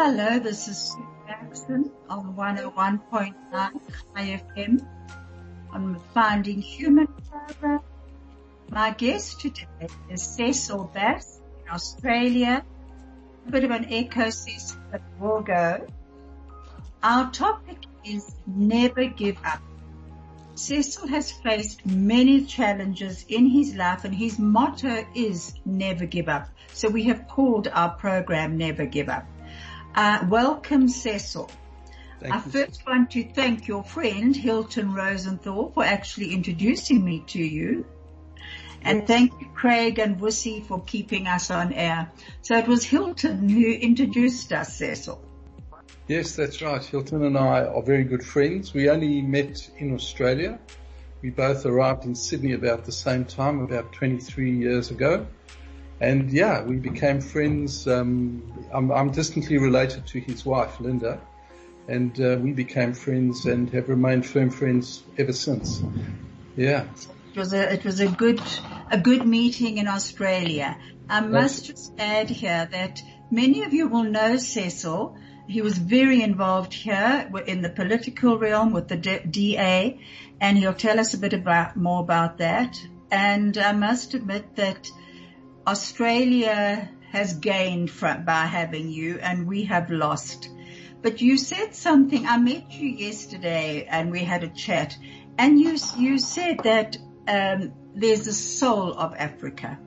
Hello, this is Sue Jackson on 101.9 Chai FM on the Finding Human program. My guest today is Cecil Bass in Australia. A bit of an echo Cecil, but we'll go. Our topic is never give up. Cecil has faced many challenges in his life and his motto is never give up. So we have called our program Never Give Up. Uh, welcome Cecil. Thank I you. first want to thank your friend Hilton Rosenthal for actually introducing me to you. And thank you Craig and Wussy for keeping us on air. So it was Hilton who introduced us, Cecil. Yes, that's right. Hilton and I are very good friends. We only met in Australia. We both arrived in Sydney about the same time, about 23 years ago. And yeah, we became friends. Um, I'm, I'm distantly related to his wife, Linda. And uh, we became friends and have remained firm friends ever since. Yeah. It was a, it was a good, a good meeting in Australia. I must just add here that many of you will know Cecil. He was very involved here in the political realm with the DA and he'll tell us a bit about, more about that. And I must admit that Australia has gained from, by having you and we have lost. But you said something, I met you yesterday and we had a chat and you, you said that um, there's a soul of Africa.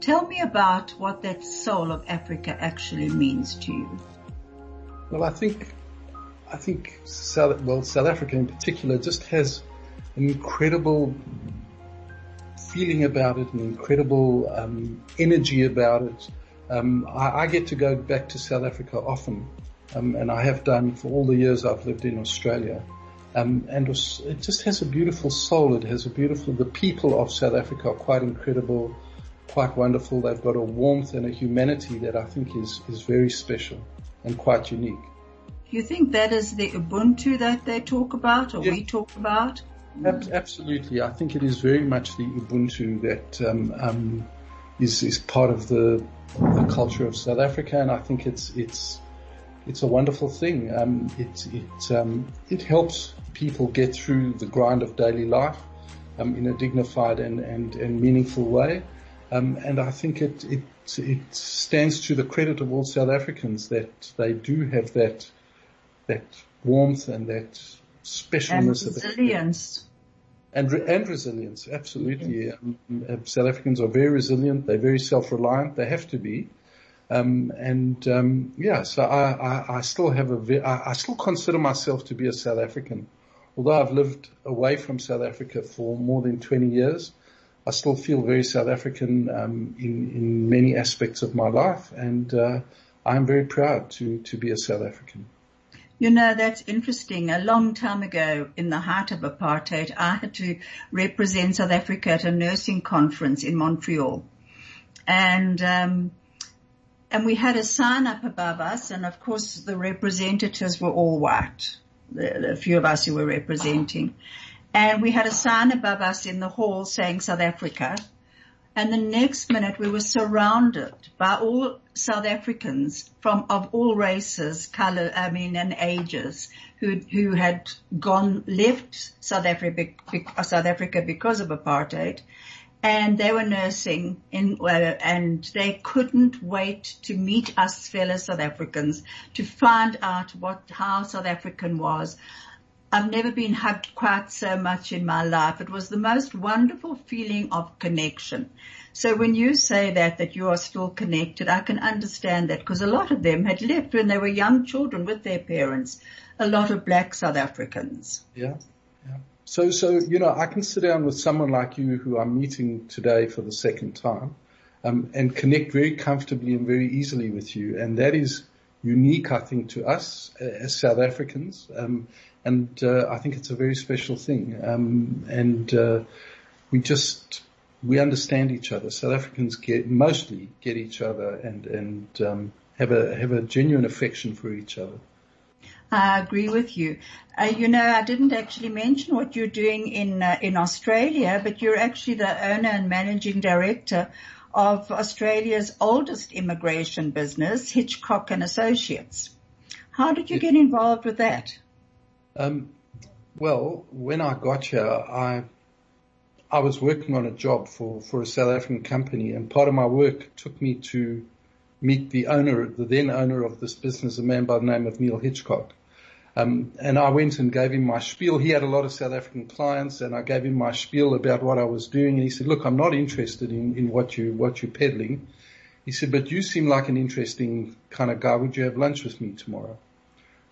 Tell me about what that soul of Africa actually means to you. Well, I think, I think South, well, South Africa in particular just has an incredible feeling about it, an incredible um, energy about it. Um, I, I, get to go back to South Africa often, um, and I have done for all the years I've lived in Australia. Um, and it just has a beautiful soul. It has a beautiful. The people of South Africa are quite incredible, quite wonderful. They've got a warmth and a humanity that I think is is very special and quite unique. Do you think that is the Ubuntu that they talk about, or Yeah. we talk about? Ab- Absolutely, I think it is very much the Ubuntu that um, um, is is part of the the culture of South Africa, and I think it's it's it's a wonderful thing. Um, it it um, it helps people get through the grind of daily life um, in a dignified and and, and meaningful way, um, and I think it it it stands to the credit of all South Africans that they do have that that warmth and that specialness them. resilience. And, re- and resilience, absolutely. Um, uh, South Africans are very resilient. They're very self-reliant. They have to be. Um, and um, yeah, so I, I, I still have a, ve- I, I still consider myself to be a South African. Although I've lived away from South Africa for more than 20 years, I still feel very South African um, in, in many aspects of my life, and uh, I'm very proud to, to be a South African. You know, that's interesting. A long time ago, in the heart of apartheid, I had to represent South Africa at a nursing conference in Montreal. And, um, and we had a sign up above us, and of course the representatives were all white. The, the few of us who were representing. And we had a sign above us in the hall saying South Africa. And the next minute we were surrounded by all South Africans from of all races, color, I mean, and ages who, who had gone, left South Africa, South Africa because of apartheid and they were nursing in, uh, and they couldn't wait to meet us fellow South Africans to find out what, how South African was. I've never been hugged quite so much in my life. It was the most wonderful feeling of connection. So when you say that, that you are still connected, I can understand that because a lot of them had left when they were young children with their parents. A lot of black South Africans. Yeah, yeah. So, so you know, I can sit down with someone like you who I'm meeting today for the second time, um, and connect very comfortably and very easily with you, and that is unique, I think, to us uh, as South Africans. Um, and uh, I think it's a very special thing. Um, and uh, we just we understand each other. South Africans get mostly get each other and and um, have a have a genuine affection for each other. I agree with you. Uh, you know, I didn't actually mention what you're doing in uh, in Australia, but you're actually the owner and managing director of Australia's oldest immigration business, Hitchcock and Associates. How did you get involved with that? Um, well, when I got here, I I was working on a job for, for a South African company and part of my work took me to meet the owner, the then owner of this business, a man by the name of Neil Hitchcock. Um, and I went and gave him my spiel. He had a lot of South African clients and I gave him my spiel about what I was doing. And he said, look, I'm not interested in, in what you, what you're peddling. He said, but you seem like an interesting kind of guy. Would you have lunch with me tomorrow?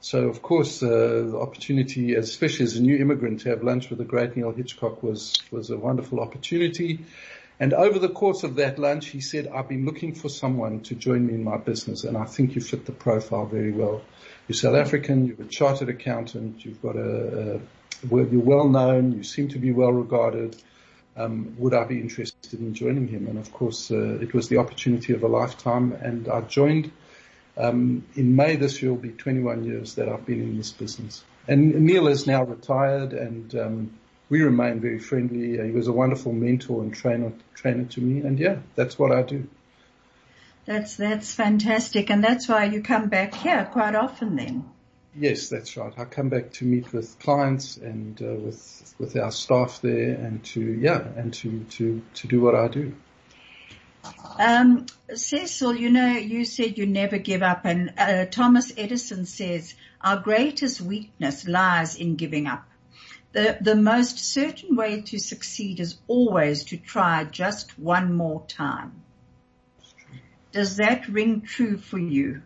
So of course, uh, the opportunity, especially as a new immigrant, to have lunch with the great Neil Hitchcock was was a wonderful opportunity. And over the course of that lunch, he said, "I've been looking for someone to join me in my business, and I think you fit the profile very well. You're South African, you're a chartered accountant, you've got a, a you're well known, you seem to be well regarded." Um, would I be interested in joining him? And of course, uh, it was the opportunity of a lifetime, and I joined um, in May this year will be 21 years that I've been in this business. And Neil is now retired and, um, we remain very friendly. He was a wonderful mentor and trainer, trainer to me. And yeah, that's what I do. That's, that's fantastic. And that's why you come back here quite often then. Yes, that's right. I come back to meet with clients and uh, with with our staff there, and to yeah, and to to to do what I do. Um, Cecil, you know, you said you never give up and uh, Thomas Edison says our greatest weakness lies in giving up. The, the most certain way to succeed is always to try just one more time. Does that ring true for you?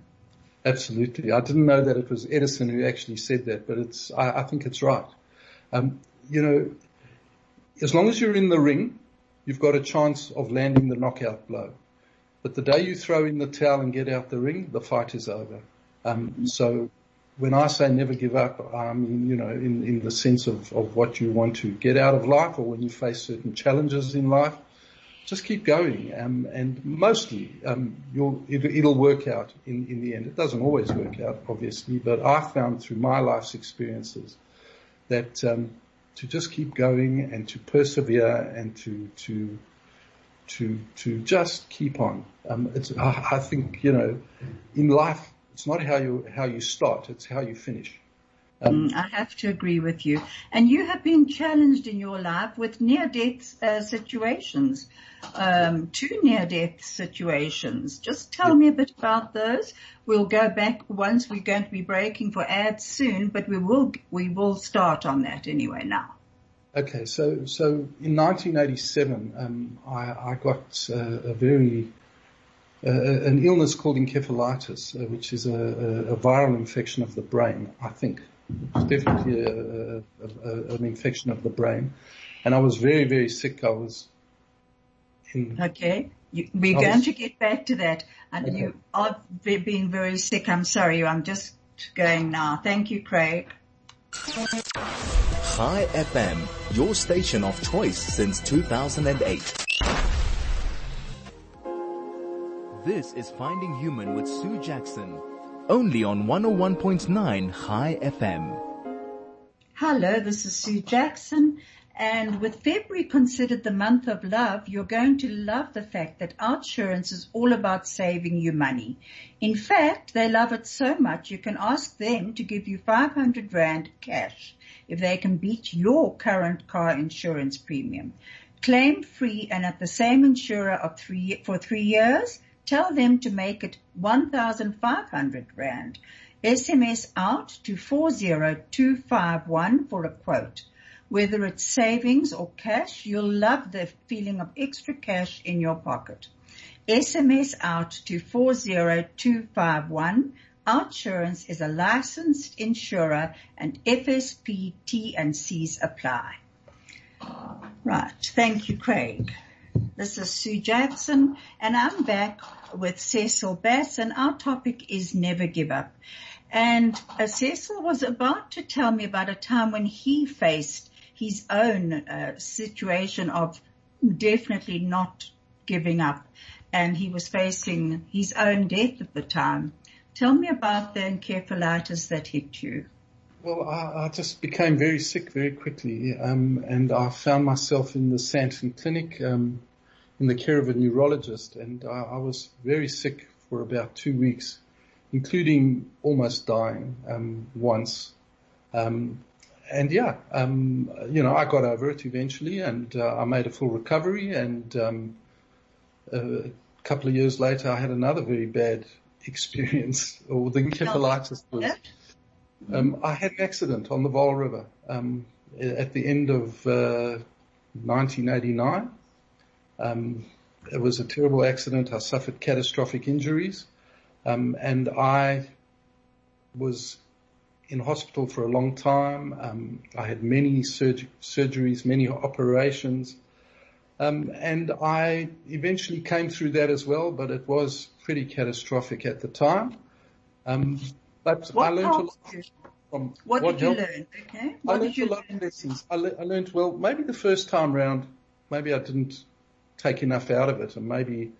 Absolutely. I didn't know that it was Edison who actually said that, but it's, I, I think it's right. Um, you know, as long as you're in the ring, you've got a chance of landing the knockout blow. But the day you throw in the towel and get out the ring, the fight is over. Um, so when I say never give up, I mean, you know, in, in the sense of, of what you want to get out of life or when you face certain challenges in life, just keep going. Um, and mostly, um, you'll, it, will work out in, in the end. It doesn't always work out, obviously, but I found through my life's experiences that, um, to just keep going and to persevere and to to to to just keep on. Um, it's I think you know in life it's not how you how you start, it's how you finish. Um, mm, I have to agree with you. And you have been challenged in your life with near-death uh, situations, um, two near-death situations. Just tell me a bit about those. We'll go back once. We're going to be breaking for ads soon, but we will we will start on that anyway now. Okay, so so in 1987, um, I, I, got uh, a very uh, an illness called encephalitis, uh, which is a, a, viral infection of the brain. I think it's definitely a, an infection of the brain, and I was very very sick. I was in. Okay. You, we're I going was, to get back to that. And okay. you are being very sick. I'm sorry. I'm just going now. Thank you, Craig. Chai FM, your station of choice since 2008. This is Finding Human with Sue Jackson, only on 101.9 Chai FM. Hello, this is Sue Jackson and with February considered the month of love, you're going to love the fact that Outsurance is all about saving you money. In fact, they love it so much you can ask them to give you 500 Rand cash if they can beat your current car insurance premium. Claim free and at the same insurer three, for three years, tell them to make it 1,500 Rand. SMS out to 40251 for a quote. Whether it's savings or cash, you'll love the feeling of extra cash in your pocket. SMS out to 40251. Our Outsurance is a licensed insurer and FSP T and C's apply. Right. Thank you, Craig. This is Sue Jackson and I'm back with Cecil Bass and our topic is never give up. And uh, Cecil was about to tell me about a time when he faced his own uh, situation of definitely not giving up and he was facing his own death at the time. Tell me about the encephalitis that hit you. Well, I, I just became very sick very quickly, um, and I found myself in the Sandton Clinic um, in the care of a neurologist, and I, I, was very sick for about two weeks, including almost dying um, once. Um, and yeah, um, you know, I got over it eventually, and uh, I made a full recovery. And um, a couple of years later, I had another very bad experience, or the encephalitis was. Um, I had an accident on the Vaal River um, at the end of uh, 1989. Um, it was a terrible accident. I suffered catastrophic injuries, um, and I was in hospital for a long time. Um, I had many surg- surgeries, many operations, um, and I eventually came through that as well. But it was pretty catastrophic at the time. But what I learned a lot from what, what did helped. you learn? Okay. What I learned a lot learn? of lessons. I, le- I learned, well, maybe the first time round, maybe I didn't take enough out of it and maybe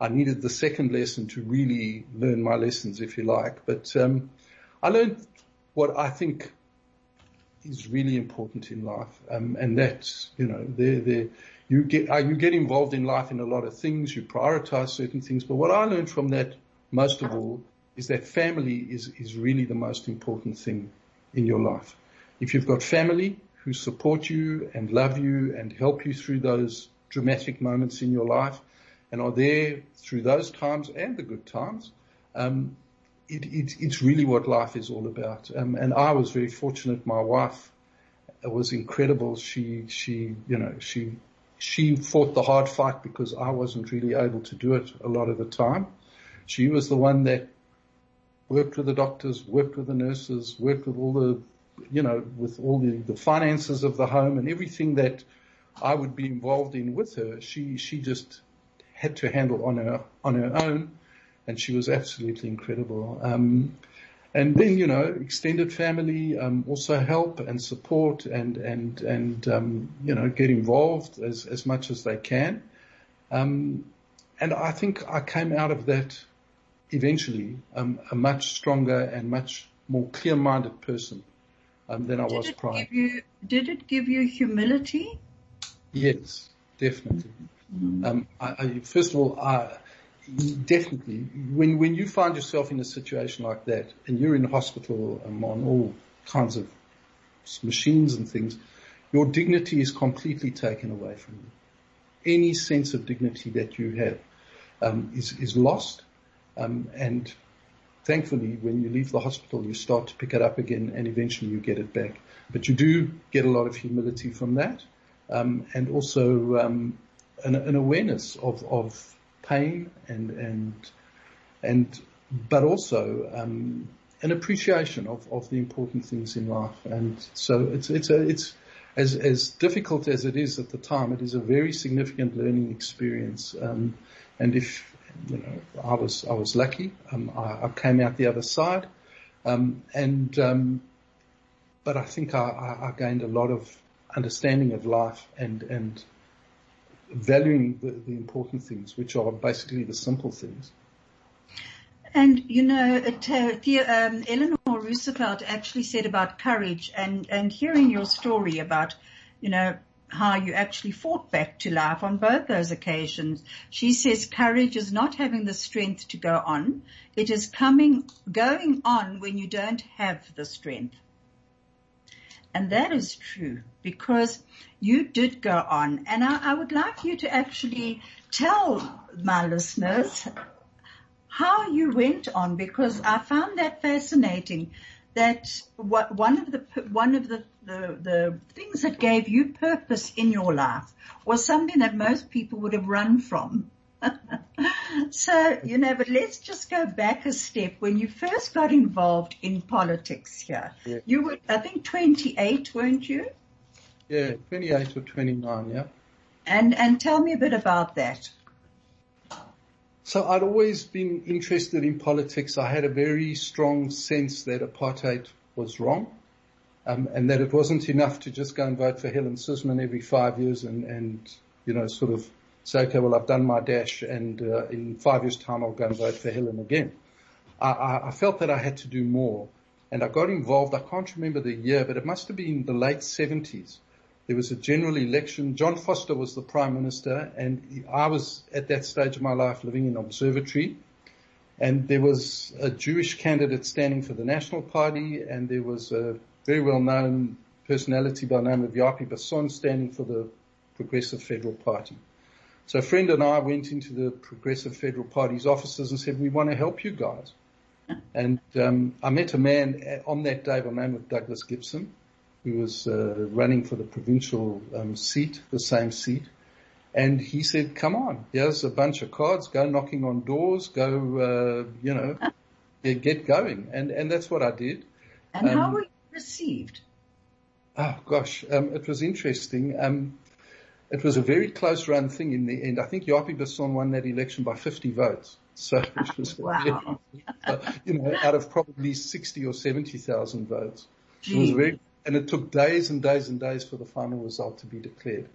I needed the second lesson to really learn my lessons, if you like. But, um, I learned what I think is really important in life. Um, and that's, you know, there, there, you get, uh, you get involved in life in a lot of things, you prioritize certain things, but what I learned from that most of all is that family is, is really the most important thing in your life. If you've got family who support you and love you and help you through those dramatic moments in your life and are there through those times and the good times, um, it, it, it's really what life is all about. Um, and I was very fortunate. My wife was incredible. She, she, you know, she, she fought the hard fight because I wasn't really able to do it a lot of the time. She was the one that worked with the doctors, worked with the nurses, worked with all the, you know, with all the, the finances of the home and everything that I would be involved in with her. She, she just had to handle on her, on her own and she was absolutely incredible. Um, and then, you know, extended family, um, also help and support and, and, and, um, you know, get involved as, as much as they can. Um, and I think I came out of that eventually um, a much stronger and much more clear-minded person um, than I did was prior. You, did it give you humility? Yes, definitely. Mm-hmm. Um, I, I, first of all, I, definitely, when when you find yourself in a situation like that, and you're in hospital um, on all kinds of machines and things, your dignity is completely taken away from you. Any sense of dignity that you have um, is is lost um, and thankfully, when you leave the hospital, you start to pick it up again, and eventually you get it back. But you do get a lot of humility from that, um, and also um, an, an, awareness of, of pain and and and but also um, an appreciation of, of the important things in life. And so it's it's a it's as as difficult as it is at the time, it is a very significant learning experience. Um, and if you know, I was I was lucky. Um, I, I, came out the other side, um, and but I think I, I, gained a lot of understanding of life and and valuing the, the important things, which are basically the simple things. And you know, it, uh, um, Eleanor Roosevelt actually said about courage, and and hearing your story about, you know, how you actually fought back to life on both those occasions. She says courage is not having the strength to go on. It is coming, going on when you don't have the strength. And that is true because you did go on. And I, I would like you to actually tell my listeners how you went on because I found that fascinating that what, one of the one of the, the, the things that gave you purpose in your life was something that most people would have run from. so, you know, but let's just go back a step. When you first got involved in politics here, yeah. you were, I think, 28, weren't you? Yeah, 28 or 29, yeah. And, and tell me a bit about that. So I'd always been interested in politics. I had a very strong sense that apartheid was wrong. Um, and that it wasn't enough to just go and vote for Helen Suzman every five years and, and, you know, sort of say, okay, well, I've done my dash and uh, in five years time I'll go and vote for Helen again. I, I, felt that I had to do more and I got involved. I can't remember the year, but it must have been the late seventies. There was a general election. John Vorster was the prime minister and I was at that stage of my life living in Observatory and there was a Jewish candidate standing for the National Party and there was a very well known personality by the name of Japie Basson standing for the Progressive Federal Party. So a friend and I went into the Progressive Federal Party's offices and said, we want to help you guys. And um, I met a man on that day by the name of Douglas Gibson who was uh, running for the provincial um, seat, the same seat. And he said, come on, here's a bunch of cards, go knocking on doors, go, uh, you know, get going. And, and that's what I did. And um, how were you received? Oh gosh, um, it was interesting. It was a very close run thing in the end. I think Japie Basson won that election by 50 votes. So it was, wow. uh, you know, out of probably 60 or 70,000 votes. It was very and it took days and days and days for the final result to be declared.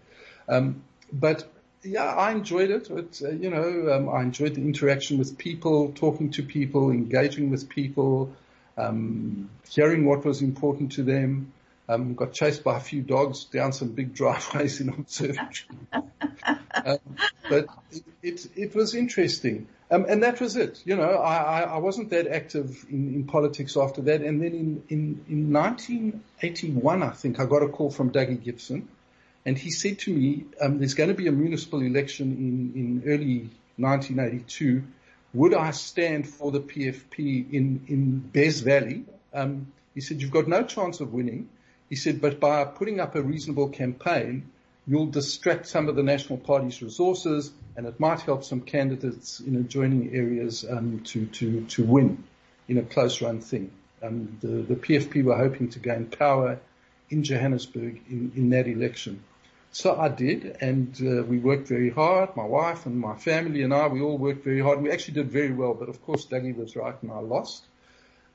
Um, but yeah, I enjoyed it. it uh, you know, um, I enjoyed the interaction with people, talking to people, engaging with people, um, hearing what was important to them. Um, got chased by a few dogs down some big driveways in observatory. um, but it, it, it, was interesting. Um, and that was it. You know, I, I, I wasn't that active in, in, politics after that. And then in, in, in 1981, I think, I got a call from Dougie Gibson. And he said to me, um, there's going to be a municipal election in, in early 1982. Would I stand for the PFP in, in Bez Valley? Um, he said, you've got no chance of winning. He said, but by putting up a reasonable campaign, you'll distract some of the National Party's resources and it might help some candidates in adjoining areas um, to, to, to win in a close run thing. Um, the, the PFP were hoping to gain power in Johannesburg in, in that election. So I did, and uh, we worked very hard. My wife and my family and I, we all worked very hard. We actually did very well, but of course Dougie was right and I lost.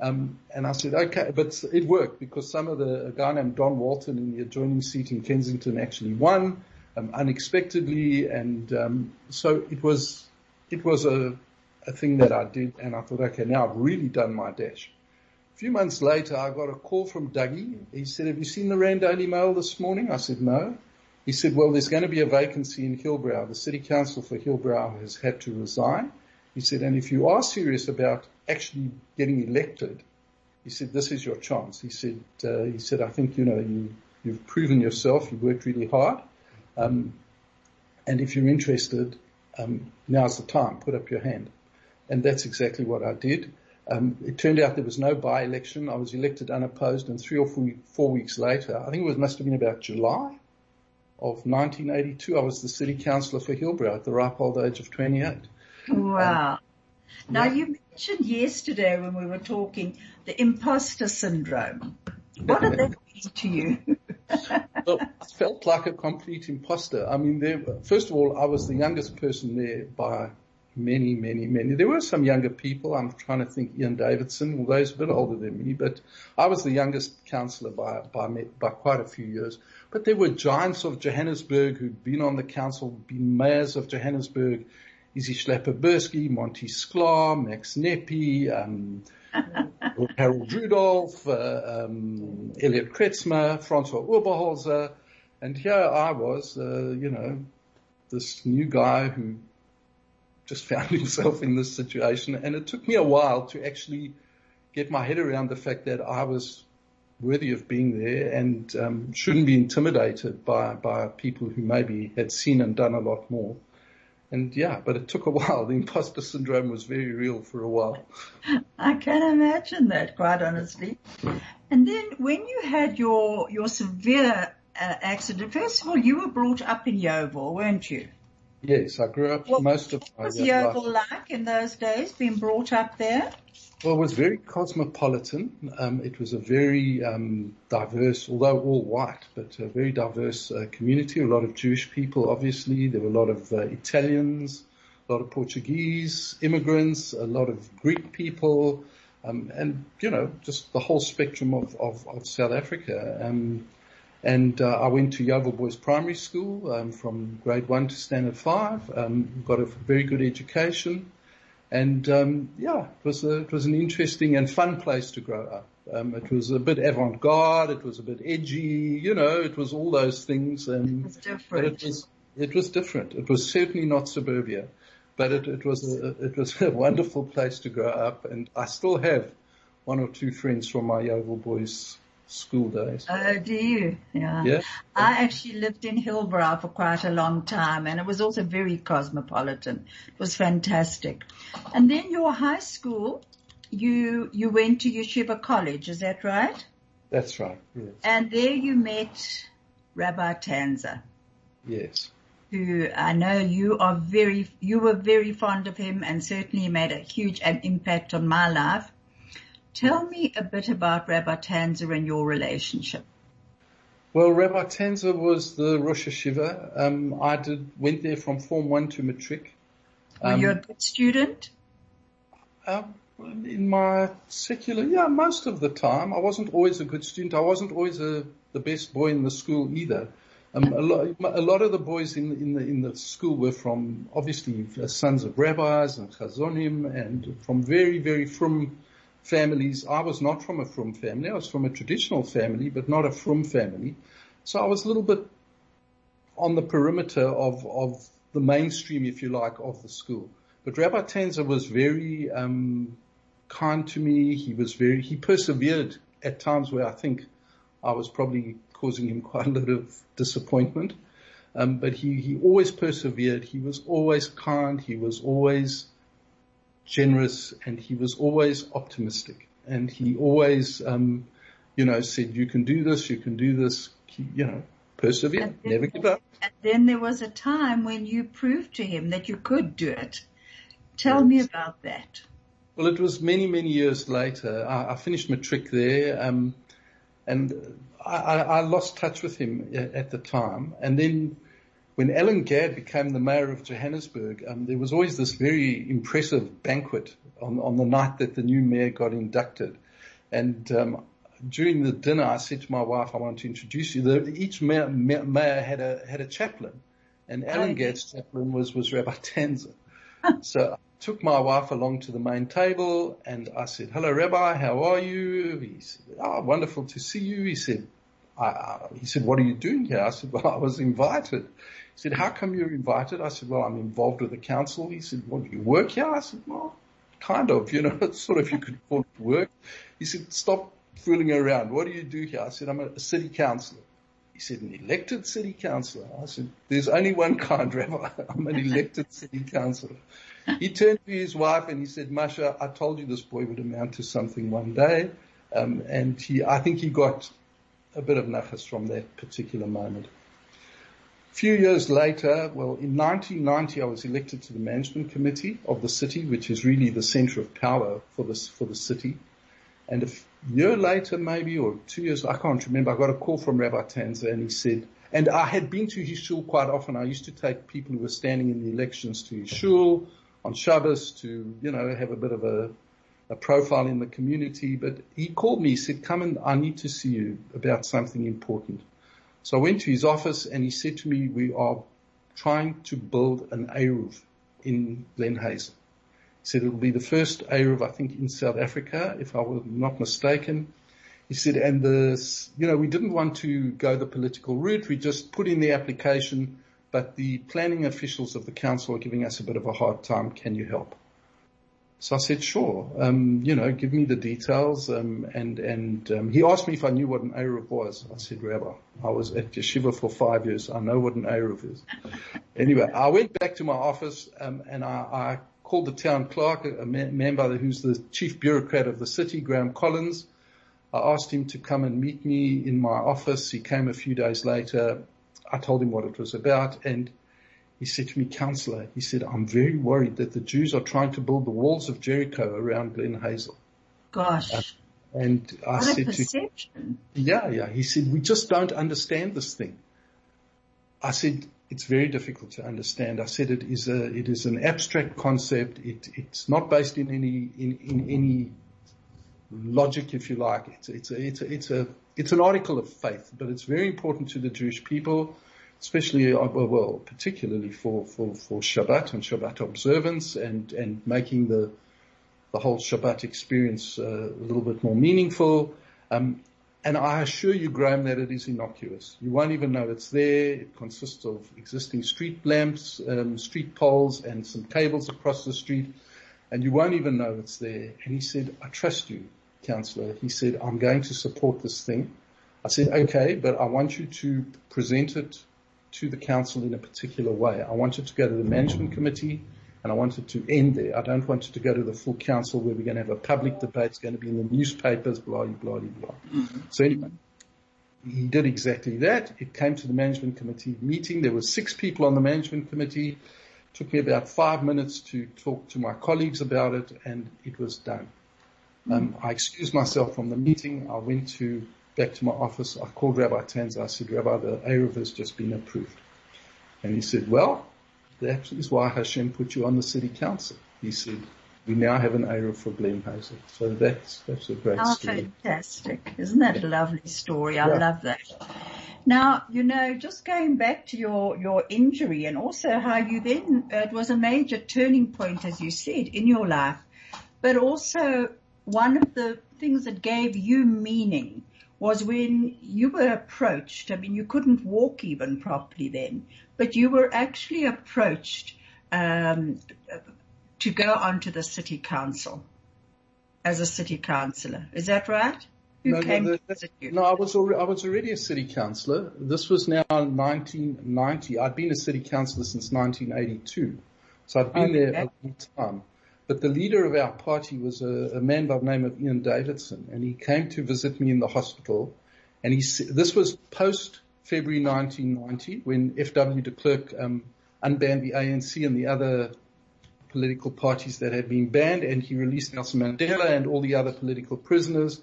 Um, and I said, okay, but it worked because some of the, a guy named Don Walton in the adjoining seat in Kensington actually won, um, unexpectedly. And, um, so it was, it was a, a thing that I did and I thought, okay, now I've really done my dash. A few months later, I got a call from Dougie. He said, have you seen the Rand Daily Mail this morning? I said, no. He said, well, there's going to be a vacancy in Hillbrow. The city council for Hillbrow has had to resign. He said, and if you are serious about actually getting elected, he said, this is your chance. He said, uh, he said, I think, you know, you, you've proven yourself. You worked really hard. Um, and if you're interested, um, now's the time. Put up your hand. And that's exactly what I did. Um, it turned out there was no by-election. I was elected unopposed, and three or four, four weeks later, I think it was must have been about July of 1982, I was the city councillor for Hillbrow at the ripe old age of 28. Wow. Um, now yeah. you mentioned yesterday when we were talking the imposter syndrome. What did that mean to you? well, I felt like a complete imposter. I mean, there, first of all, I was the youngest person there by many, many, many. There were some younger people. I'm trying to think Ian Davidson, although he's a bit older than me, but I was the youngest councillor by, by, by quite a few years. But there were giants of Johannesburg who'd been on the council, been mayors of Johannesburg, Izzy Schlepper-Bursky, Monty Sklar, Max Nepi, um, Harold Rudolph, uh, um, Elliot Kretzmer, Francois Oberholzer, and here I was, uh, you know, this new guy who just found himself in this situation, and it took me a while to actually get my head around the fact that I was worthy of being there and um, shouldn't be intimidated by by people who maybe had seen and done a lot more. And yeah, but it took a while. The imposter syndrome was very real for a while. I can imagine that, quite honestly. And then when you had your your severe uh, accident, first of all, you were brought up in Yeoville, weren't you? Yes, I grew up What, most of what my was. Yeoville like in those days, being brought up there? Well, it was very cosmopolitan. Um, it was a very um, diverse, although all white, but a very diverse uh, community. A lot of Jewish people, obviously. There were a lot of uh, Italians, a lot of Portuguese immigrants, a lot of Greek people, um, and you know, just the whole spectrum of of, of South Africa. Um, and uh, I went to Yeoville Boys Primary School um, from grade one to standard five. Um, got a very good education. And um, yeah, it was a, it was an interesting and fun place to grow up. Um, it was a bit avant-garde. It was a bit edgy. You know, it was all those things. And It's different. it was it was different. It was certainly not suburbia, but it, it was a it was a wonderful place to grow up. And I still have one or two friends from my Yeoville Boys school days. Oh, do you? Yeah. Yeah. I actually lived in Hillbrow for quite a long time and it was also very cosmopolitan. It was fantastic. And then your high school, you, you went to Yeshiva College, is that right? That's right. Yes. And there you met Rabbi Tanzer, Yes. who I know you are very, you were very fond of him and certainly made a huge an impact on my life. Tell me a bit about Rabbi Tanzer and your relationship. Well, Rabbi Tanzer was the Rosh Yeshiva. Um, I did went there from Form One to Matric. Were Um, you a good student? Um, in my secular, yeah, most of the time, I wasn't always a good student. I wasn't always a, the best boy in the school either. Um, a, lot, a lot of the boys in, in the in the school were from obviously uh, sons of rabbis and chazonim and from very very frum families. I was not from a frum family. I was from a traditional family, but not a frum family. So I was a little bit on the perimeter of, of the mainstream, if you like, of the school. But Rabbi Tanzer was very um, kind to me. He was very, he persevered at times where I think I was probably causing him quite a lot of disappointment. Um, but he, he always persevered. He was always kind. He was always generous and he was always optimistic. And he always, um, you know, said, you can do this, you can do this, Keep- you know, persevere, then- never give up. And then there was a time when you proved to him that you could do it. Tell me about that. Well, it was many, many years later. I, I finished trick there, um, and I, I, lost touch with him at the time. And then when Alan Gadd became the mayor of Johannesburg, um, there was always this very impressive banquet on, on the night that the new mayor got inducted. And um, during the dinner, I said to my wife, "I want to introduce you." The, each mayor, mayor had a had a chaplain, and Alan Okay. Gadd's chaplain was was Rabbi Tanzer. So I took my wife along to the main table and I said, hello Rabbi, how are you? He said, oh, wonderful to see you. He said, I, I, he said, what are you doing here? I said, well, I was invited. Said, how come you're invited? I said, well, I'm involved with the council. He said, well, do you work here? I said, well, kind of, you know, sort of you could call it work. He said, stop fooling around. What do you do here? I said, I'm a city councillor. He said, an elected city councillor. I said, there's only one kind, Rabbi. I'm an elected city councillor. He turned to his wife and he said, Masha, I told you this boy would amount to something one day. Um, and he, I think he got a bit of nachas from that particular moment. Few years later, well, in 1990, I was elected to the management committee of the city, which is really the center of power for this, for the city. And a year later, maybe, or two years, I can't remember, I got a call from Rabbi Tanzer and he said, and I had been to his shul quite often. I used to take people who were standing in the elections to his shul on Shabbos to, you know, have a bit of a, a profile in the community. But he called me, he said, come and I need to see you about something important. So I went to his office and he said to me, we are trying to build an Eruv in Glen Hazel. He said it will be the first Eruv, I think, in South Africa, if I was not mistaken. He said, and the, you know, we didn't want to go the political route. We just put in the application, but the planning officials of the council are giving us a bit of a hard time. Can you help? So I said, sure. Um, you know, give me the details. Um, and, and, um, he asked me if I knew what an Eruv was. I said, Rabbi, I was at yeshiva for five years. I know what an Eruv is. anyway, I went back to my office, um, and I, I called the town clerk, a man, man by the, who's the chief bureaucrat of the city, Graham Collins. I asked him to come and meet me in my office. He came a few days later. I told him what it was about and he said to me, counselor, he said, I'm very worried that the Jews are trying to build the walls of Jericho around Glen Hazel. Gosh. Uh, and I what said perception. to yeah, yeah. He said, we just don't understand this thing. I said, it's very difficult to understand. I said it is a, it is an abstract concept. It, it's not based in any, in, in any logic, if you like. It's, it's a, it's a, it's a, it's an article of faith, but it's very important to the Jewish people, especially, uh, well, particularly for, for, for Shabbat and Shabbat observance and, and making the, the whole Shabbat experience uh, a little bit more meaningful. Um, and I assure you, Graham, that it is innocuous. You won't even know it's there. It consists of existing street lamps, um, street poles, and some cables across the street, and you won't even know it's there. And he said, "I trust you, councillor." He said, "I'm going to support this thing." I said, "Okay, but I want you to present it to the council in a particular way. I want it to go to the management committee." and I wanted to end there. I don't want it to go to the full council where we're going to have a public debate. It's going to be in the newspapers, blah, blah, blah, blah. Mm-hmm. So anyway, he did exactly that. It came to the management committee meeting. There were six people on the management committee. It took me about five minutes to talk to my colleagues about it and it was done. Mm-hmm. Um, I excused myself from the meeting. I went to back to my office. I called Rabbi Tanzer. I said, Rabbi, the Eruv has just been approved. And he said, well, that is why Hashem put you on the city council. He said, we now have an Eruv for Glen Hazel. So that's, that's a great How story. fantastic. Isn't that a lovely story? I Yeah. love that. Now, you know, just going back to your, your injury and also how you then, uh, it was a major turning point, as you said, in your life, but also one of the things that gave you meaning was when you were approached. I mean, you couldn't walk even properly then, but you were actually approached um, to go onto the city council as a city councillor. Is that right? Who No, no, the- to visit you? No, I was already, I was already a city councillor. This was now 1990. I'd been a city councillor since 1982. So I'd been there a long time. But the leader of our party was a, a man by the name of Ian Davidson and he came to visit me in the hospital and he, this was post February 1990 when F.W. de Klerk, um, unbanned the ANC and the other political parties that had been banned and he released Nelson Mandela and all the other political prisoners.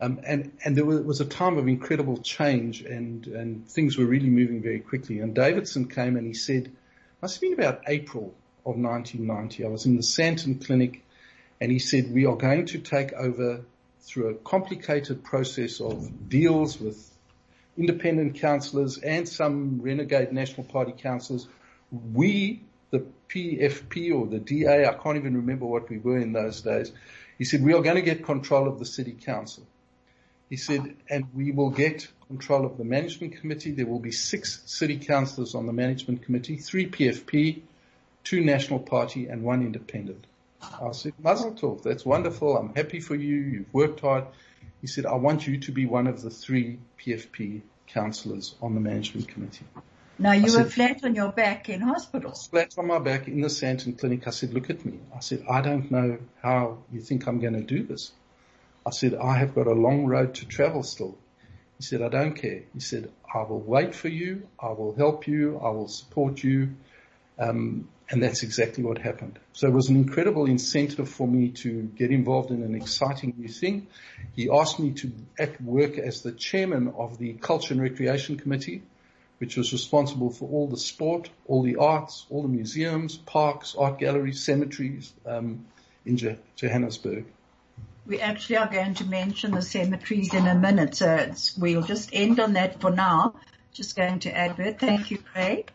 Um, and, and there was, a time of incredible change and, and things were really moving very quickly. And Davidson came and he said, must have been about April of 1990. I was in the Sandton clinic and he said, we are going to take over through a complicated process of deals with independent councillors and some renegade National Party councillors. We, the PFP or the DA, I can't even remember what we were in those days. He said, we are going to get control of the city council. He said, and we will get control of the management committee. There will be six city councillors on the management committee, three PFP, two national party and one independent. I said, Mazel tov, that's wonderful. I'm happy for you. You've worked hard. He said, I want you to be one of the three PFP councillors on the management committee. Now you were flat on your back in hospital. Flat on my back in the Sandton clinic. I said, look at me. I said, I don't know how you think I'm going to do this. I said, I have got a long road to travel still. He said, I don't care. He said, I will wait for you. I will help you. I will support you. Um, and that's exactly what happened. So it was an incredible incentive for me to get involved in an exciting new thing. He asked me to act, work as the chairman of the Culture and Recreation Committee, which was responsible for all the sport, all the arts, all the museums, parks, art galleries, cemeteries um, in Jo- Johannesburg. We actually are going to mention the cemeteries in a minute, so we'll just end on that for now. Just going to advert. Thank you, Craig.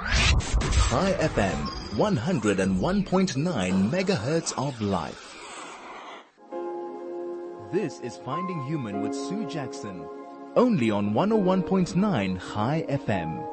Chai FM, 101.9 megahertz of life. This is Finding Human with Sue Jackson. Only on 101.9 Chai FM.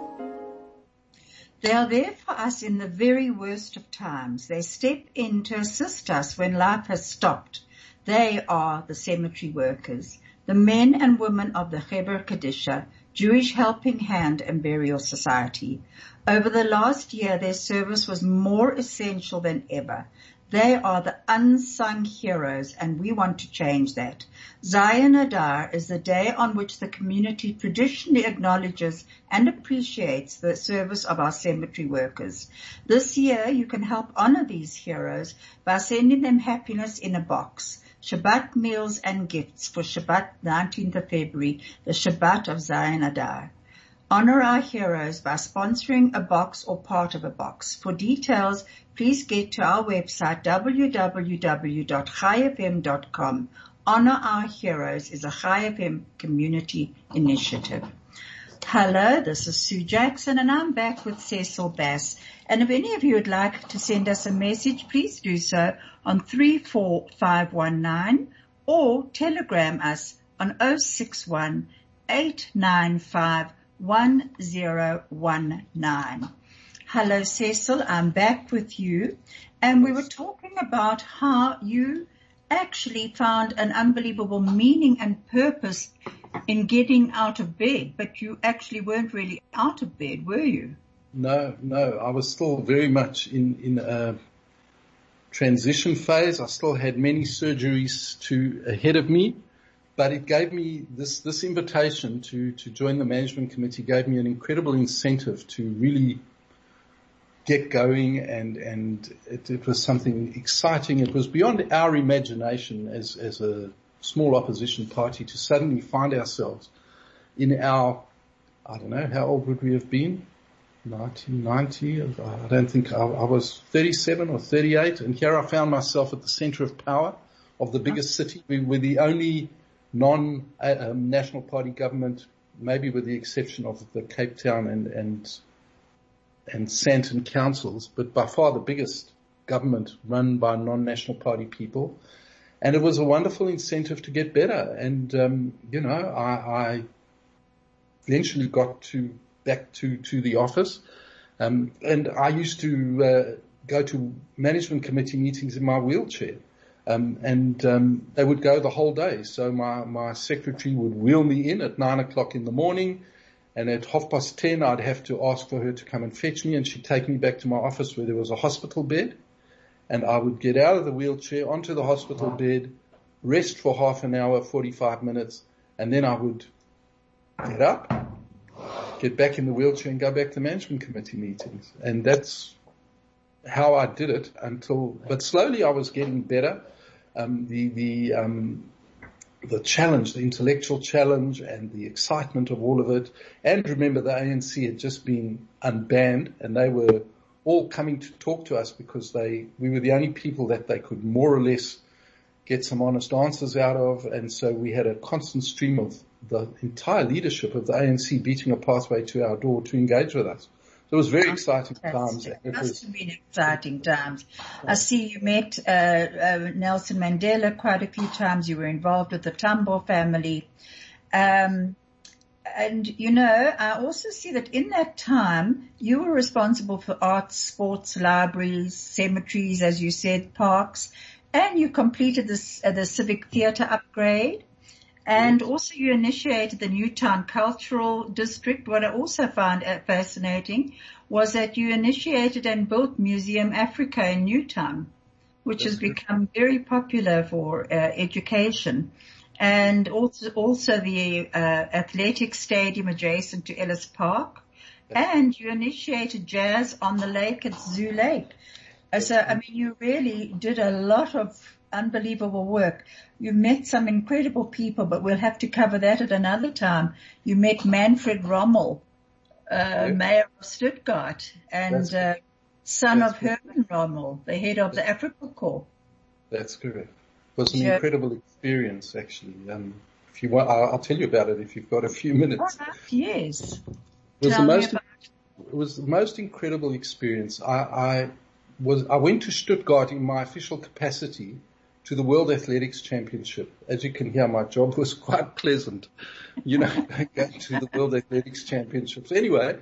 They are there for us in the very worst of times. They step in to assist us when life has stopped. They are the cemetery workers, the men and women of the Chevra Kadisha, Jewish Helping Hand and Burial Society. Over the last year, their service was more essential than ever. They are the unsung heroes and we want to change that. Zayin Adar is the day on which the community traditionally acknowledges and appreciates the service of our cemetery workers. This year you can help honor these heroes by sending them happiness in a box. Shabbat meals and gifts for Shabbat 19th of February, the Shabbat of Zayin Adar. Honor our heroes by sponsoring a box or part of a box. For details, please get to our website www.chaifm.com. Honor Our Heroes is a Chai FM community initiative. Hello, this is Sue Jackson and I'm back with Cecil Bass. And if any of you would like to send us a message, please do so on 34519 or telegram us on 061 895 1019. Hello Cecil, I'm back with you and we were talking about how you actually found an unbelievable meaning and purpose in getting out of bed, but you actually weren't really out of bed, were you? No, no, I was still very much in, in a transition phase. I still had many surgeries to ahead of me but it gave me this, this invitation to, to join the management committee gave me an incredible incentive to really get going and, and it, it was something exciting. It was beyond our imagination as, as a small opposition party to suddenly find ourselves in our, I don't know, how old would we have been? 1990. I don't think I, I was 37 or 38 and here I found myself at the center of power of the biggest city. We were the only non-national um, party government, maybe with the exception of the Cape Town and, and, and Sandton councils, but by far the biggest government run by non-national party people. And it was a wonderful incentive to get better. And, um, you know, I, I, eventually got to back to, to the office. Um, and I used to, uh, go to management committee meetings in my wheelchair. Um, and um, they would go the whole day. So my my secretary would wheel me in at nine o'clock in the morning, and at half past ten I'd have to ask for her to come and fetch me, and she'd take me back to my office where there was a hospital bed, and I would get out of the wheelchair onto the hospital wow. bed, rest for half an hour, forty five minutes, and then I would get up, get back in the wheelchair, and go back to management committee meetings, and that's how I did it until, but slowly I was getting better. Um, the the um, the challenge, the intellectual challenge, and the excitement of all of it. And remember, the ANC had just been unbanned, and they were all coming to talk to us because they we were the only people that they could more or less get some honest answers out of, and so we had a constant stream of the entire leadership of the ANC beating a pathway to our door to engage with us. So it was very exciting times. It must have been exciting times. I see you met uh, uh, Nelson Mandela quite a few times. You were involved with the Tambo family. Um, and you know, I also see that in that time you were responsible for arts, sports, libraries, cemeteries, as you said, parks, and you completed this, uh, the civic theatre upgrade. And also you initiated the Newtown Cultural District. What I also found uh, fascinating was that you initiated and built Museum Africa in Newtown, which That's has good. become very popular for uh, education. And also, also the uh, athletic stadium adjacent to Ellis Park. And you initiated jazz on the lake at Zoo Lake. Uh, so, I mean, you really did a lot of unbelievable work. You met some incredible people, but we'll have to cover that at another time. You met Manfred Rommel, uh, mayor of Stuttgart and uh, son That's of Herman Rommel, the head of the Afrika Korps. That's correct. It was an incredible experience, actually. Um, if you want, I'll, I'll, tell you about it if you've got a few minutes. Yes. It was Tell the most, it was the most incredible experience. I, I was, I went to Stuttgart in my official capacity to the World Athletics Championship. As you can hear, my job was quite pleasant, you know, going to the World Athletics Championships. Anyway,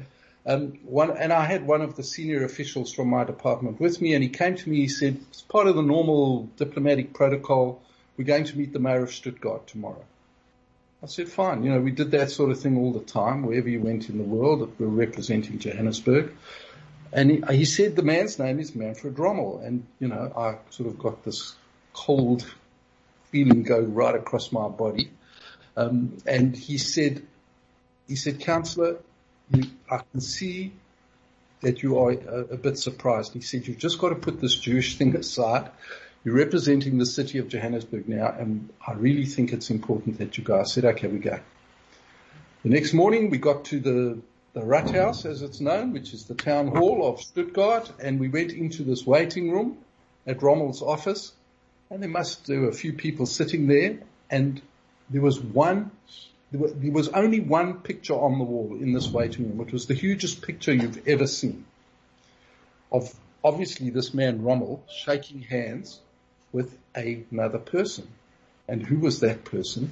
um, one, and I had one of the senior officials from my department with me and he came to me, he said, it's part of the normal diplomatic protocol. We're going to meet the mayor of Stuttgart tomorrow. I said, fine. You know, we did that sort of thing all the time, wherever you went in the world. We were representing Johannesburg. And he, he said the man's name is Manfred Rommel. And, you know, I sort of got this cold feeling go right across my body. Um, and he said, he said, Councillor, I can see that you are a, a, bit surprised. He said, you've just got to put this Jewish thing aside. You're representing the city of Johannesburg now, and I really think it's important that you go. I said, okay, we go. The next morning we got to the, the Rathaus, as it's known, which is the town hall of Stuttgart, and we went into this waiting room at Rommel's office, and there must there were a few people sitting there, and there was one there was only one picture on the wall in this waiting room, which was the hugest picture you've ever seen of obviously this man Rommel shaking hands with another person. And who was that person?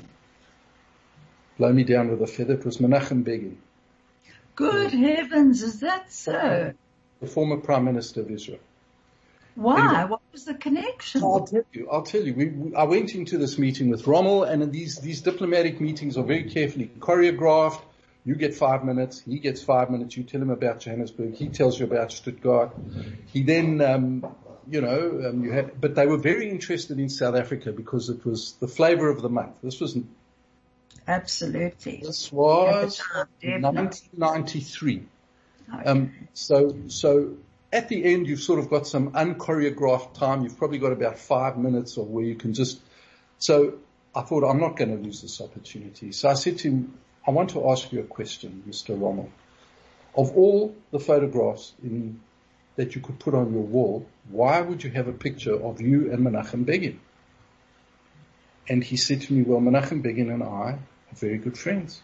Blow me down with a feather. It was Menachem Begin. Good heavens, is that so? The former Prime Minister of Israel. Why? Anyway, what was the connection? I'll tell you. I'll tell you. We, we, I went into this meeting with Rommel, and these these diplomatic meetings are very carefully choreographed. You get five minutes. He gets five minutes. You tell him about Johannesburg. He tells you about Stuttgart. He then, um, you know, um, you had, but they were very interested in South Africa because it was the flavour of the month. This was absolutely. This was 1993. Okay. Um, so so at the end, you've sort of got some unchoreographed time. You've probably got about five minutes of where you can just, so I thought I'm not going to lose this opportunity. So I said to him, I want to ask you a question, Mr. Rommel. Of all the photographs in, that you could put on your wall, why would you have a picture of you and Menachem Begin? And he said to me, well, Menachem Begin and I very good friends.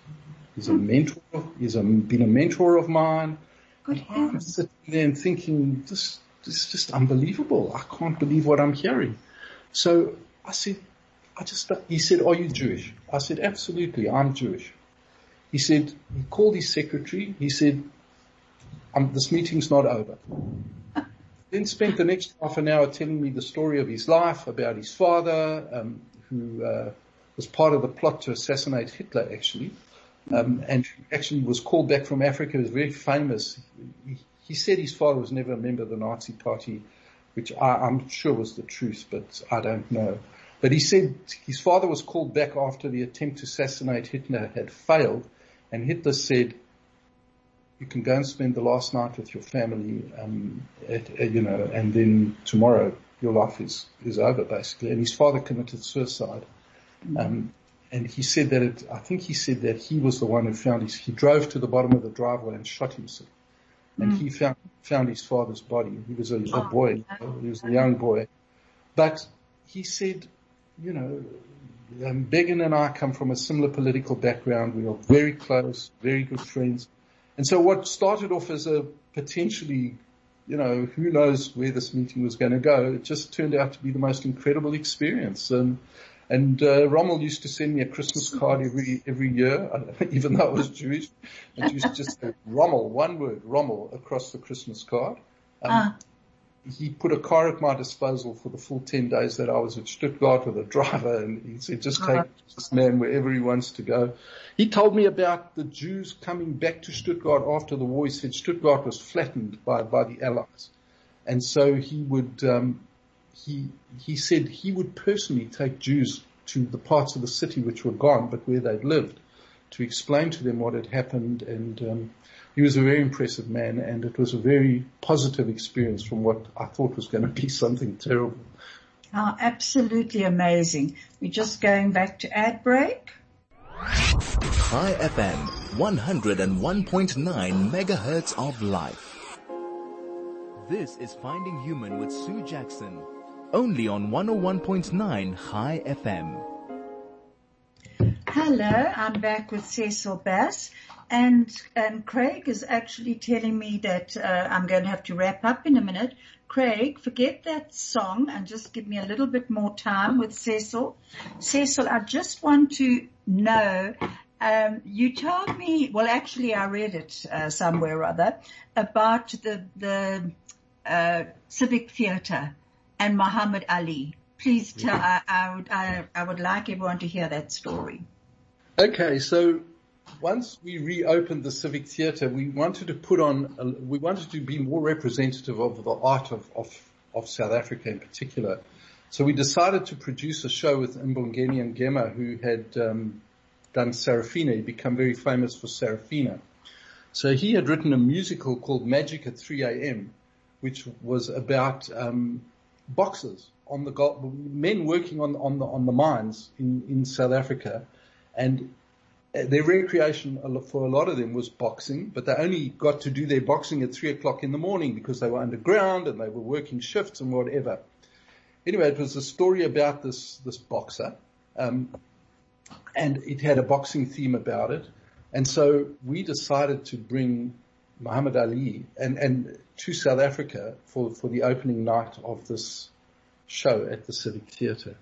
He's a mentor, he's a, been a mentor of mine. Good I'm sitting there and thinking, this, this is just unbelievable. I can't believe what I'm hearing. So I said, I just, he said, are you Jewish? I said, absolutely, I'm Jewish. He said, he called his secretary. He said, um, this meeting's not over. then spent the next half an hour telling me the story of his life, about his father, um, who uh, was part of the plot to assassinate Hitler, actually um, and actually was called back from Africa. Was very famous. He, he, said his father was never a member of the Nazi party, which I, am sure was the truth, but I don't know. But he said his father was called back after the attempt to assassinate Hitler had failed, and Hitler said, "You can go and spend the last night with your family, um, at, uh, you know, and then tomorrow your life is is over, basically." And his father committed suicide. Um, and he said that it, I think he said that he was the one who found his, he drove to the bottom of the driveway and shot himself. And mm. he found, found his father's body. He was a, a oh, boy, he was a young boy. But he said, you know, um, Begin and I come from a similar political background. We are very close, very good friends. And so what started off as a potentially, you know, who knows where this meeting was going to go, it just turned out to be the most incredible experience. And and uh, Rommel used to send me a Christmas card every every year, even though I was Jewish. And used to just say Rommel, one word, Rommel, across the Christmas card. Um, uh. He put a car at my disposal for the full 10 days that I was at Stuttgart with a driver and he said, just take uh this man wherever he wants to go. He told me about the Jews coming back to Stuttgart after the war. He said Stuttgart was flattened by, by the Allies. And so he would, um, he, he said he would personally take Jews to the parts of the city which were gone, but where they'd lived, to explain to them what had happened. And um, he was a very impressive man, and it was a very positive experience from what I thought was going to be something terrible. Oh, absolutely amazing. We're just going back to ad break. Chai FM, 101.9 megahertz of life. This is Finding Human with Sue Jackson only on 101.9 Chai FM. Hello, I'm back with Cecil Bass and, and Craig is actually telling me that uh, I'm going to have to wrap up in a minute. Craig, forget that song and just give me a little bit more time with Cecil. Cecil, I just want to know um, you told me, well, actually, I read it uh, somewhere or other about the the uh, civic theatre and Muhammad Ali. Please tell, I, I, would, I, I would like everyone to hear that story. Okay, so once we reopened the Civic Theatre, we wanted to put on, a, we wanted to be more representative of the art of, of, of South Africa in particular. So we decided to produce a show with Mbongeni Ngema, who had um, done Sarafina. He become very famous for Sarafina. So he had written a musical called Magic at 3 a.m., which was about um, boxers on the gold, men working on on the on the mines in in South Africa, and their recreation for a lot of them was boxing, but they only got to do their boxing at three o'clock in the morning because they were underground and they were working shifts and whatever. Anyway, it was a story about this this boxer, um, and it had a boxing theme about it, and so we decided to bring Muhammad Ali and and to South Africa for for the opening night of this show at the Civic Theatre.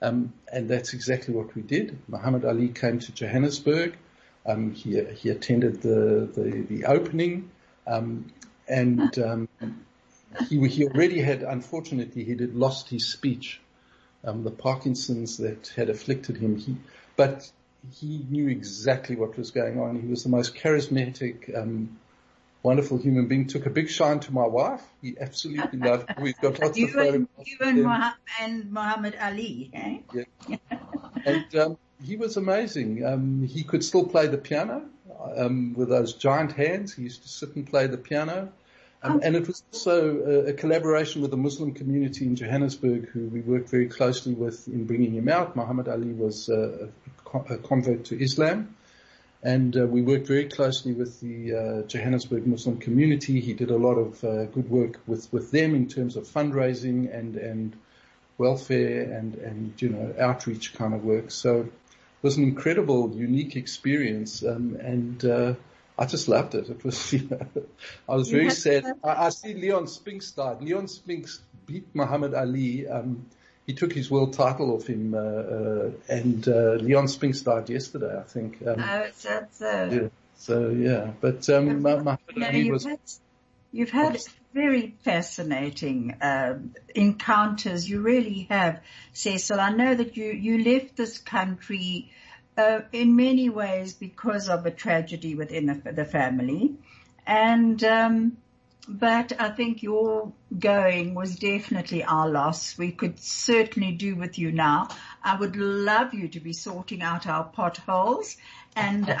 Um, and that's exactly what we did. Muhammad Ali came to Johannesburg. Um, he, he attended the, the, the opening, um, and um, he, he already had, unfortunately, he had lost his speech, um, the Parkinson's that had afflicted him. He, but he knew exactly what was going on. He was the most charismatic, um, wonderful human being. Took a big shine to my wife. He absolutely loved. We've got lots you of photographs. You and, Muhammad, and Muhammad Ali, eh? Yeah. and um, he was amazing. Um, he could still play the piano um, with those giant hands. He used to sit and play the piano. Um, oh. and it was also a, a, collaboration with the Muslim community in Johannesburg, who we worked very closely with in bringing him out. Muhammad Ali was uh, a, a convert to Islam, and uh, we worked very closely with the uh, Johannesburg Muslim community. He did a lot of uh, good work with, with them in terms of fundraising and and welfare and and you know outreach kind of work. So it was an incredible, unique experience, um, and uh, I just loved it. It was, you know, I was very sad. I, I, see Leon Spinks died. Leon Spinks beat Muhammad Ali. Um, he took his world title off him, uh, uh, and uh, Leon Spinks died yesterday, I think. Um, oh, it's sad. So. Yeah. So yeah, but um, my, my you know, you've, was, had, you've had very fascinating uh, encounters. You really have, Cecil. I know that you you left this country uh, in many ways because of a tragedy within the, the family, and. Um, but I think your going was definitely our loss. We could certainly do with you now. I would love you to be sorting out our potholes and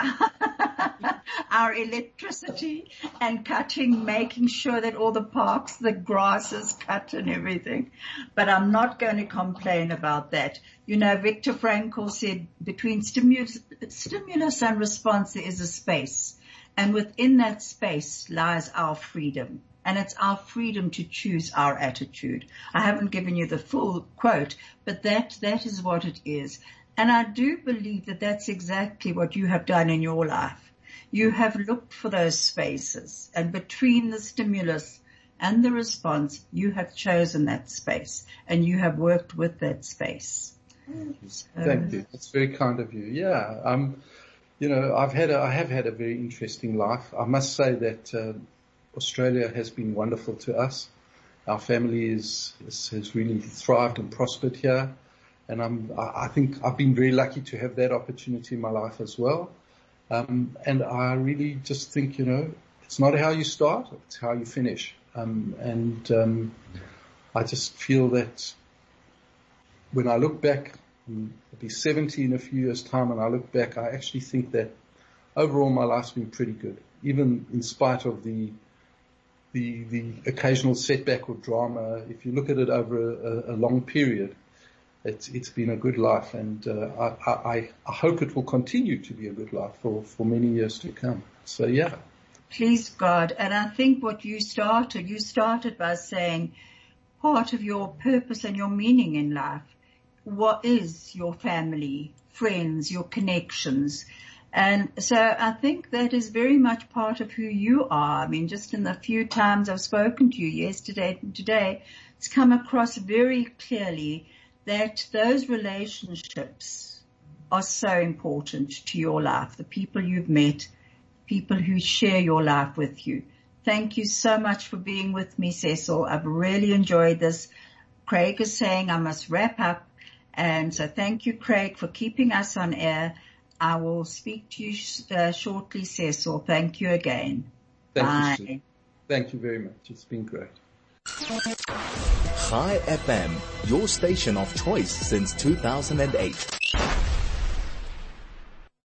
our electricity and cutting, making sure that all the parks, the grass is cut and everything. But I'm not going to complain about that. You know, Viktor Frankl said between stimulus, stimulus and response there is a space. And within that space lies our freedom. And it's our freedom to choose our attitude. I haven't given you the full quote, but that, that is what it is. And I do believe that that's exactly what you have done in your life. You have looked for those spaces and between the stimulus and the response, you have chosen that space and you have worked with that space. So, Thank you. That's very kind of you. Yeah. Um, you know, I've had a, I have had a very interesting life. I must say that uh, Australia has been wonderful to us. Our family is, is, has really thrived and prospered here, and I'm I, think I've been very lucky to have that opportunity in my life as well. Um, and I really just think you know it's not how you start, it's how you finish. Um, and um, I just feel that when I look back I'll be 70 in a few years time and I look back, I actually think that overall my life's been pretty good, even in spite of the, the, the occasional setback or drama. If you look at it over a, a long period, it's, it's been a good life and uh, I, I, I hope it will continue to be a good life for, for many years to come. So yeah. Please God. And I think what you started, you started by saying part of your purpose and your meaning in life what is your family, friends, your connections. And so I think that is very much part of who you are. I mean, just in the few times I've spoken to you yesterday and today, it's come across very clearly that those relationships are so important to your life. The people you've met, people who share your life with you. Thank you so much for being with me, Cecil. I've really enjoyed this. Craig is saying I must wrap up. And so thank you, Craig, for keeping us on air. I will speak to you uh, shortly, Cecil. Thank you again. Thank Bye. you. Sue. Thank you very much. It's been great. Chai FM, your station of choice since 2008.